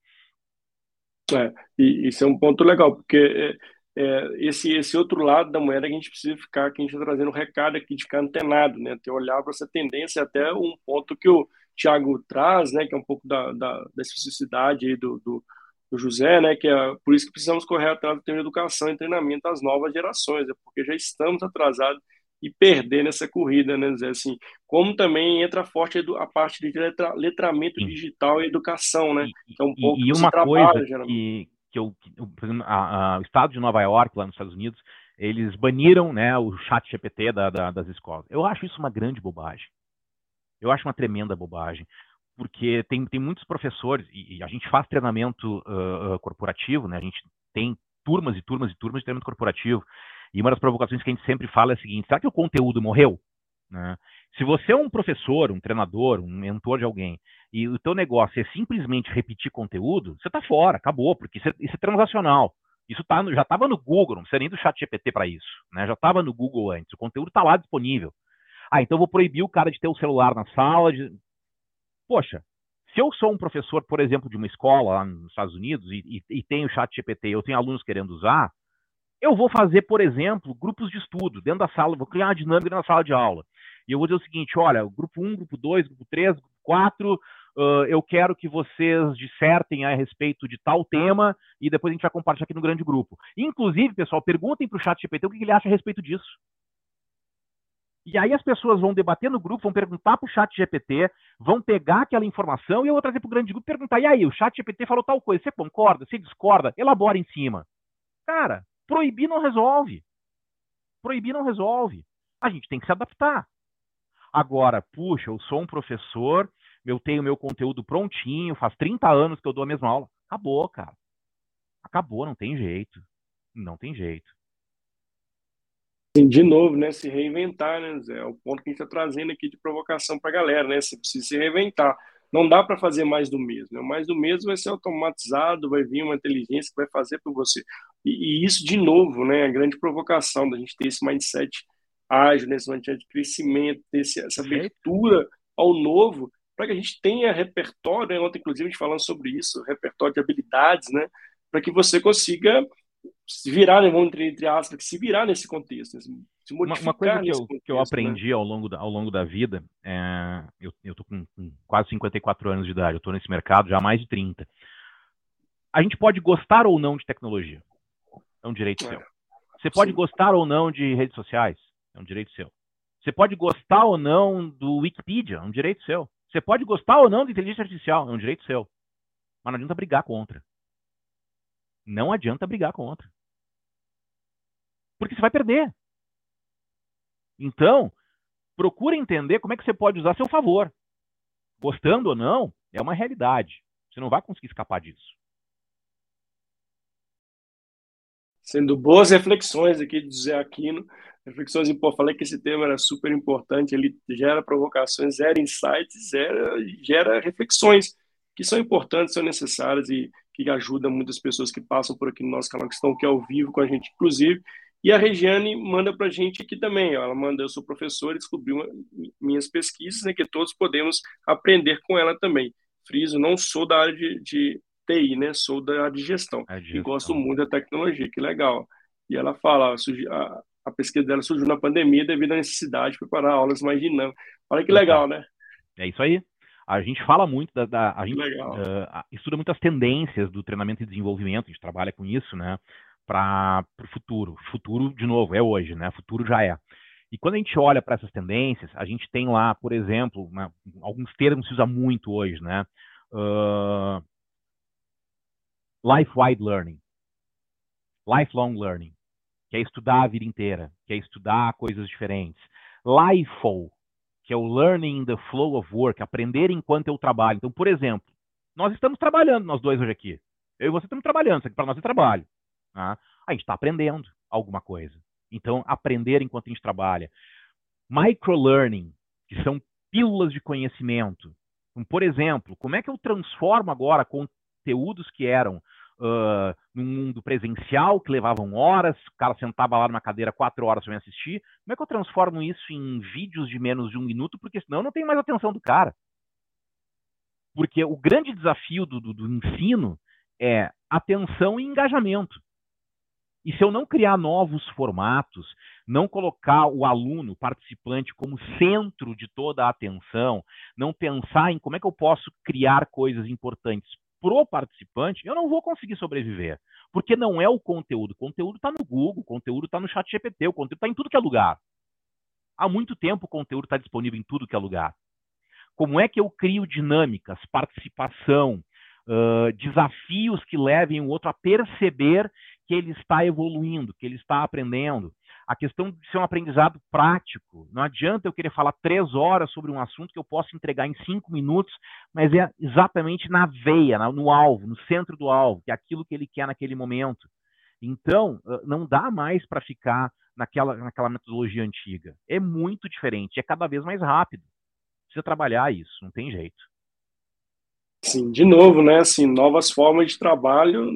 É, e isso é um ponto legal, porque é, esse, esse outro lado da moeda que a gente precisa ficar, que a gente está trazendo um recado aqui de ficar antenado, né? Ter olhar para essa tendência, até um ponto que o Tiago traz, né? Que é um pouco da, da, da especificidade aí do, do do José, né, que é por isso que precisamos correr atrás do tema de educação e treinamento às novas gerações, é porque já estamos atrasados e perder nessa corrida, né, Zé? Assim, como também entra forte a parte de letra, letramento Sim. digital e educação, né? Que é um pouco e, e uma trabalha, coisa que, que eu, o estado de Nova York, lá nos Estados Unidos, eles baniram, né, o chat GPT da, da, das escolas. Eu acho isso uma grande bobagem. Eu acho uma tremenda bobagem porque tem, tem muitos professores, e, e a gente faz treinamento uh, corporativo, né? A gente tem turmas e turmas e turmas de treinamento corporativo. E uma das provocações que a gente sempre fala é a seguinte: será que o conteúdo morreu? Né? Se você é um professor, um treinador, um mentor de alguém, e o teu negócio é simplesmente repetir conteúdo, você está fora, acabou, porque isso é, isso é transacional. Isso tá no, já estava no Google, não precisa nem do chat GPT para isso. Né? Já estava no Google antes, o conteúdo está lá disponível. Ah, então vou proibir o cara de ter o celular na sala, de poxa, se eu sou um professor, por exemplo, de uma escola lá nos Estados Unidos e, e, e tenho chat GPT, eu tenho alunos querendo usar, eu vou fazer, por exemplo, grupos de estudo dentro da sala, vou criar uma dinâmica da sala de aula. E eu vou dizer o seguinte: olha, grupo 1, grupo 2, grupo 3, grupo 4, uh, eu quero que vocês dissertem a respeito de tal tema e depois a gente vai compartilhar aqui no grande grupo. Inclusive, pessoal, perguntem para o chat GPT o que ele acha a respeito disso. E aí as pessoas vão debater no grupo, vão perguntar para o chat GPT, vão pegar aquela informação e eu vou trazer para o grande grupo e perguntar, e aí, o chat GPT falou tal coisa, você concorda, você discorda? Elabora em cima. Cara, proibir não resolve. Proibir não resolve. A gente tem que se adaptar. Agora, puxa, eu sou um professor, eu tenho meu conteúdo prontinho, faz 30 anos que eu dou a mesma aula. Acabou, cara. Acabou, não tem jeito. Não tem jeito. De novo, né? Se reinventar, né, Zé? É o ponto que a gente está trazendo aqui de provocação para a galera, né? Você precisa se reinventar. Não dá para fazer mais do mesmo. Né? Mais do mesmo vai ser automatizado, vai vir uma inteligência que vai fazer por você. E, e, isso, de novo, né? A grande provocação da gente ter esse mindset ágil, né? esse mindset de crescimento, ter essa abertura ao novo, para que a gente tenha repertório. Né? Ontem, inclusive, a gente falando sobre isso, repertório de habilidades, né? Para que você consiga se virar, né, vamos entre, entre aspas, se virar nesse contexto, se uma, uma, coisa que eu, contexto, que eu né? aprendi né? ao, longo da, ao longo da vida, é, eu, eu tô com, com, quase 54 anos de idade, eu estou nesse mercado já há mais de 30. A gente pode gostar ou não de tecnologia, é um direito é. seu. Você pode Sim. gostar ou não de redes sociais, é um direito seu. Você pode gostar ou não do Wikipedia, é um direito seu. Você pode gostar ou não de inteligência artificial, é um direito seu. Mas não adianta brigar contra. Não adianta brigar contra. Porque você vai perder. Então, procure entender como é que você pode usar a seu favor. Gostando ou não, é uma realidade. Você não vai conseguir escapar disso. Sendo boas reflexões aqui de José Aquino, reflexões importantes. Falei que esse tema era super importante, ele gera provocações, gera insights, gera, gera reflexões que são importantes, são necessárias e que ajudam muitas pessoas que passam por aqui no nosso canal, que estão aqui ao vivo com a gente, inclusive. E a Regiane manda para a gente aqui também. Ó, ela manda, eu sou professora, descobriu minhas pesquisas, né, que todos podemos aprender com ela também. Friso, não sou da área de, de TI, né, sou da área de gestão, gestão. E gosto muito da tecnologia, que legal. E ela fala, a, a pesquisa dela surgiu na pandemia devido à necessidade de preparar aulas mais dinâmicas. Olha que legal, né? É isso aí. A gente fala muito da, da a gente uh, estuda muitas tendências do treinamento e desenvolvimento, a gente trabalha com isso, né? Para o futuro. Futuro, de novo, é hoje, né? Futuro já é. E quando a gente olha para essas tendências, a gente tem lá, por exemplo, uma, alguns termos que se usa muito hoje, né? Uh, life-wide learning, lifelong learning, que é estudar a vida inteira, que é estudar coisas diferentes. LIFO, que é o Learning in the Flow of Work, aprender enquanto eu trabalho. Então, por exemplo, nós estamos trabalhando, nós dois hoje aqui. Eu e você estamos trabalhando, isso aqui para nós é trabalho. Tá? A gente está aprendendo alguma coisa. Então, aprender enquanto a gente trabalha. Microlearning, que são pílulas de conhecimento. Então, por exemplo, como é que eu transformo agora conteúdos que eram uh, num mundo presencial, que levavam horas, o cara sentava lá numa cadeira quatro horas para me assistir. Como é que eu transformo isso em vídeos de menos de um minuto? Porque senão eu não tenho mais atenção do cara. Porque o grande desafio do, do, do ensino é atenção e engajamento. E se eu não criar novos formatos, não colocar o aluno, participante, como centro de toda a atenção, não pensar em como é que eu posso criar coisas importantes pro participante, eu não vou conseguir sobreviver. Porque não é o conteúdo. O conteúdo está no Google, o conteúdo está no chat GPT, o conteúdo está em tudo que é lugar. Há muito tempo o conteúdo está disponível em tudo que é lugar. Como é que eu crio dinâmicas, participação, uh, desafios que levem o outro a perceber que ele está evoluindo, que ele está aprendendo? A questão de ser um aprendizado prático. Não adianta eu querer falar três horas sobre um assunto que eu posso entregar em cinco minutos, mas é exatamente na veia, no alvo, no centro do alvo, que é aquilo que ele quer naquele momento. Então, não dá mais para ficar naquela, naquela metodologia antiga. É muito diferente, é cada vez mais rápido. Precisa trabalhar isso, não tem jeito. Sim, de novo, né, assim, novas formas de trabalho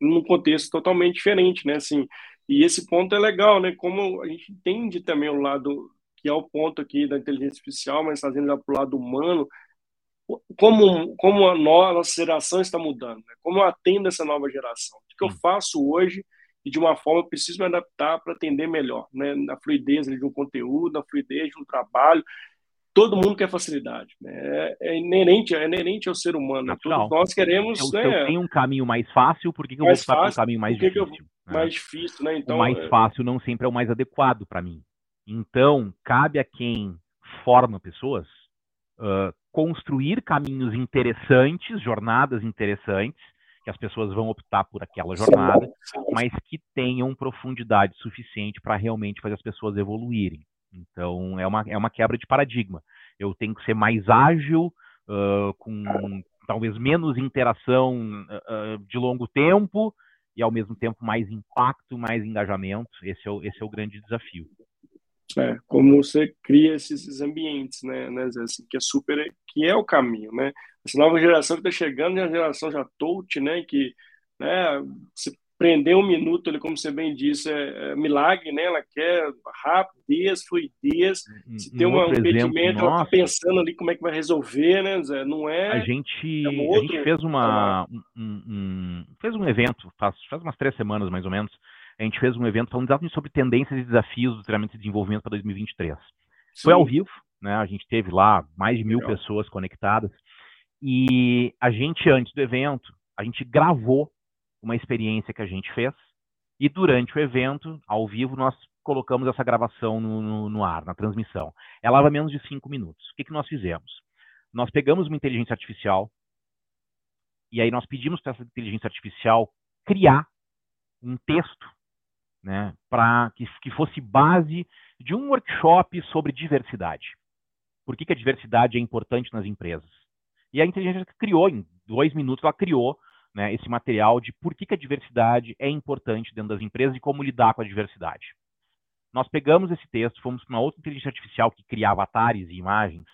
num contexto totalmente diferente, né, assim, e esse ponto é legal, né? Como a gente entende também o lado que é o ponto aqui da inteligência artificial, mas trazendo já para o lado humano, como, como a nossa geração está mudando, né? como eu atendo essa nova geração. O que eu faço hoje e de uma forma eu preciso me adaptar para atender melhor, né? na fluidez de um conteúdo, na fluidez de um trabalho. Todo mundo quer facilidade, né? é, é, inerente, é inerente ao ser humano. Né? Todos nós queremos. Eu, né? eu tenho um caminho mais fácil, por que, que eu vou por um caminho mais difícil? Eu, né? mais difícil, né? Então, o mais é... fácil não sempre é o mais adequado para mim. Então, cabe a quem forma pessoas uh, construir caminhos interessantes, jornadas interessantes, que as pessoas vão optar por aquela jornada, mas que tenham profundidade suficiente para realmente fazer as pessoas evoluírem. Então, é uma, é uma quebra de paradigma. Eu tenho que ser mais ágil, uh, com talvez menos interação uh, de longo tempo e, ao mesmo tempo, mais impacto, mais engajamento. Esse é o, esse é o grande desafio. É, como você cria esses ambientes, né, né assim, que é super, que é o caminho, né? Essa nova geração que está chegando é a geração já touch, né, que né, se prender um minuto, ele, como você bem disse, é, é milagre, né? Ela quer rapidez, fluidez. Se tem um impedimento, ela está pensando ali como é que vai resolver, né? Zé? Não é. A gente, é um a gente fez uma um, um, fez um evento faz, faz umas três semanas mais ou menos. A gente fez um evento falando exatamente sobre tendências e desafios do treinamento e desenvolvimento para 2023. Sim. Foi ao vivo, né? A gente teve lá mais de mil Legal. pessoas conectadas. E a gente, antes do evento, a gente gravou uma experiência que a gente fez. E durante o evento, ao vivo, nós colocamos essa gravação no, no, no ar, na transmissão. Ela vai menos de cinco minutos. O que, que nós fizemos? Nós pegamos uma inteligência artificial e aí nós pedimos para essa inteligência artificial criar um texto né, para que, que fosse base de um workshop sobre diversidade. Por que, que a diversidade é importante nas empresas? E a inteligência criou, em dois minutos, ela criou né, esse material de por que, que a diversidade é importante dentro das empresas e como lidar com a diversidade. Nós pegamos esse texto, fomos para uma outra inteligência artificial que cria avatares e imagens,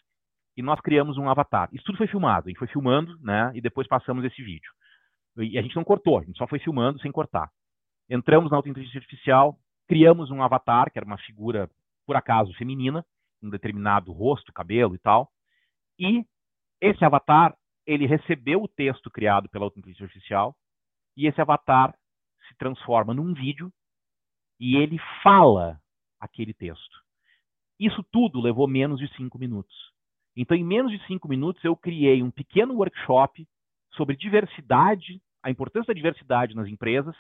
e nós criamos um avatar. Isso tudo foi filmado, a gente foi filmando, né, e depois passamos esse vídeo. E a gente não cortou, a gente só foi filmando sem cortar. Entramos na outra inteligência artificial, criamos um avatar, que era uma figura, por acaso, feminina, um determinado rosto, cabelo e tal, e esse avatar ele recebeu o texto criado pela inteligência artificial e esse avatar se transforma num vídeo e ele fala aquele texto. Isso tudo levou menos de cinco minutos. Então, em menos de cinco minutos, eu criei um pequeno workshop sobre diversidade, a importância da diversidade nas empresas,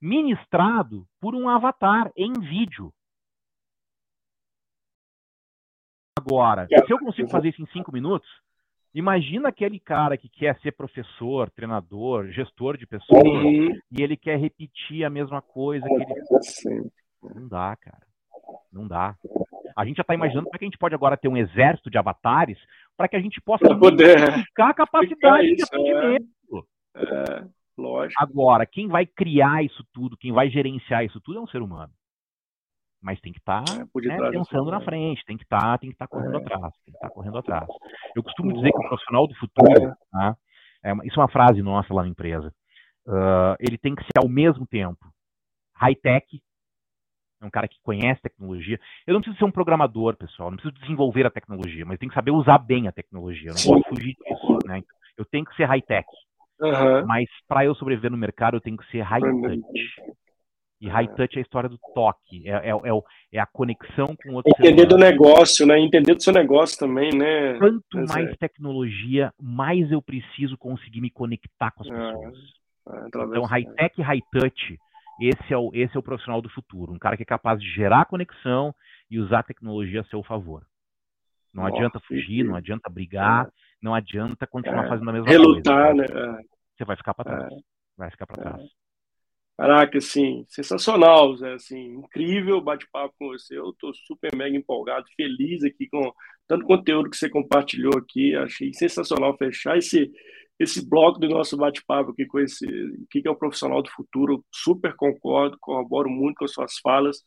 ministrado por um avatar em vídeo. Agora, se eu consigo fazer isso em cinco minutos, Imagina aquele cara que quer ser professor, treinador, gestor de pessoas uhum. e ele quer repetir a mesma coisa que ele. Não dá, cara. Não dá. A gente já está imaginando como é que a gente pode agora ter um exército de avatares para que a gente possa ficar a capacidade isso, de é. atendimento. É. É, lógico. Agora, quem vai criar isso tudo, quem vai gerenciar isso tudo é um ser humano mas tem que estar tá, é, né, pensando na frente, tem que estar, tá, tem que estar tá correndo é. atrás, tem que estar correndo atrás. Eu costumo dizer que o profissional do futuro, tá, é uma, isso é uma frase nossa lá na empresa, uh, ele tem que ser ao mesmo tempo high-tech, é um cara que conhece tecnologia. Eu não preciso ser um programador, pessoal, não preciso desenvolver a tecnologia, mas tem que saber usar bem a tecnologia. Eu não Sim. posso fugir disso. Né? Eu tenho que ser high-tech. Uhum. Mas para eu sobreviver no mercado, eu tenho que ser high-touch. E high touch é a história do toque, é, é, é, é a conexão com outros. Entender do negócio, né? Entender do seu negócio também, né? Quanto Mas mais é. tecnologia, mais eu preciso conseguir me conectar com as é, pessoas. É, então, high tech e high touch, esse é, o, esse é o profissional do futuro. Um cara que é capaz de gerar conexão e usar a tecnologia a seu favor. Não Nossa, adianta fugir, não adianta brigar, não adianta continuar fazendo a mesma Relutar, coisa. Relutar, né? Você vai ficar para trás. Vai ficar para trás. Caraca, assim, sensacional, Zé, assim, incrível bate-papo com você. Eu tô super mega empolgado, feliz aqui com tanto conteúdo que você compartilhou aqui. Achei sensacional fechar esse esse bloco do nosso bate-papo aqui com esse o que é o profissional do futuro. Super concordo, corroboro muito com as suas falas.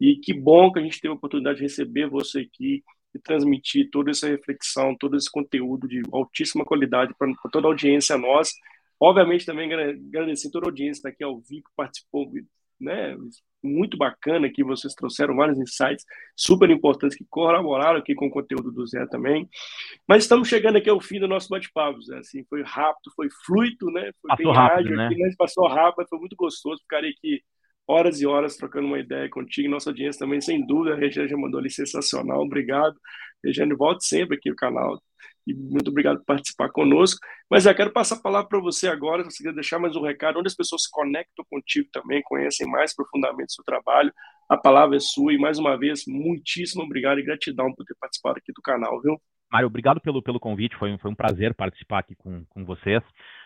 E que bom que a gente teve a oportunidade de receber você aqui e transmitir toda essa reflexão, todo esse conteúdo de altíssima qualidade para toda a audiência nossa Obviamente, também agradecer toda a audiência daqui ao vivo que participou, né? Muito bacana que vocês trouxeram vários insights super importantes que colaboraram aqui com o conteúdo do Zé também. Mas estamos chegando aqui ao fim do nosso bate-papo, Zé. Assim, foi rápido, foi fluido, né? Foi passou bem rápido, ágil, né? Aqui, né? Passou rápido, foi muito gostoso. Ficarei aqui horas e horas trocando uma ideia contigo. Nossa audiência também, sem dúvida. A Regiane já mandou ali sensacional. Obrigado. Regiane, volte sempre aqui no canal e muito obrigado por participar conosco. Mas eu quero passar a palavra para você agora, se você quiser deixar mais um recado, onde as pessoas se conectam contigo também, conhecem mais profundamente o seu trabalho. A palavra é sua e, mais uma vez, muitíssimo obrigado e gratidão por ter participado aqui do canal, viu? Mário, obrigado pelo, pelo convite, foi, foi um prazer participar aqui com, com vocês.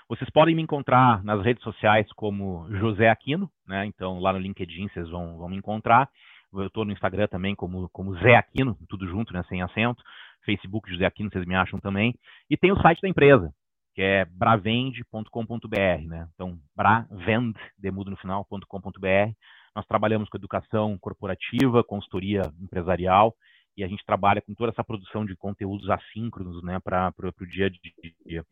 Vocês podem me encontrar nas redes sociais como José Aquino, né? Então, lá no LinkedIn vocês vão, vão me encontrar. Eu estou no Instagram também como, como Zé Aquino, tudo junto, né, sem acento. Facebook José Aquino, vocês me acham também. E tem o site da empresa, que é bravende.com.br, né? Então, bravende, demudo no final.com.br. Nós trabalhamos com educação corporativa, consultoria empresarial e a gente trabalha com toda essa produção de conteúdos assíncronos, né, para o dia a dia.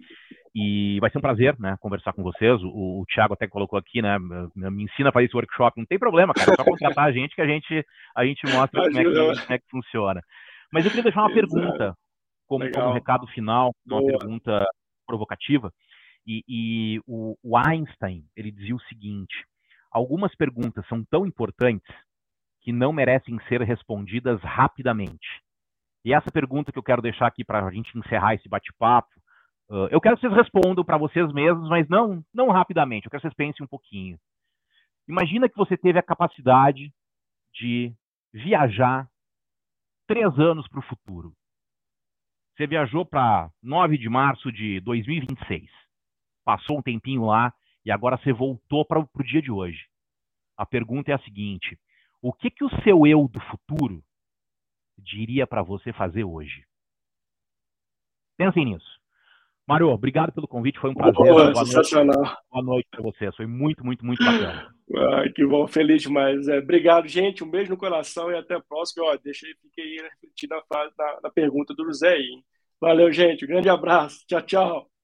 E vai ser um prazer, né, conversar com vocês. O, o Thiago até colocou aqui, né, me ensina a fazer esse workshop. Não tem problema, cara, é só contratar a gente que a gente a gente mostra como é, que, como é que funciona. Mas eu queria deixar uma pergunta como, como recado final, uma Boa. pergunta provocativa. E, e o, o Einstein ele dizia o seguinte: algumas perguntas são tão importantes que não merecem ser respondidas rapidamente. E essa pergunta que eu quero deixar aqui para a gente encerrar esse bate-papo, uh, eu quero que vocês respondam para vocês mesmos, mas não, não rapidamente, eu quero que vocês pensem um pouquinho. Imagina que você teve a capacidade de viajar três anos para o futuro. Você viajou para 9 de março de 2026. Passou um tempinho lá e agora você voltou para o dia de hoje. A pergunta é a seguinte: o que, que o seu eu do futuro diria para você fazer hoje? Pensem nisso. Mário, obrigado pelo convite, foi um prazer. Boa, boa sensacional. Noite, boa noite para você, foi muito, muito, muito bacana. Que bom, feliz demais. É, obrigado, gente, um beijo no coração e até a próxima. Ó, deixei, fiquei refletindo na, na, na pergunta do José aí. Valeu, gente, um grande abraço, tchau, tchau.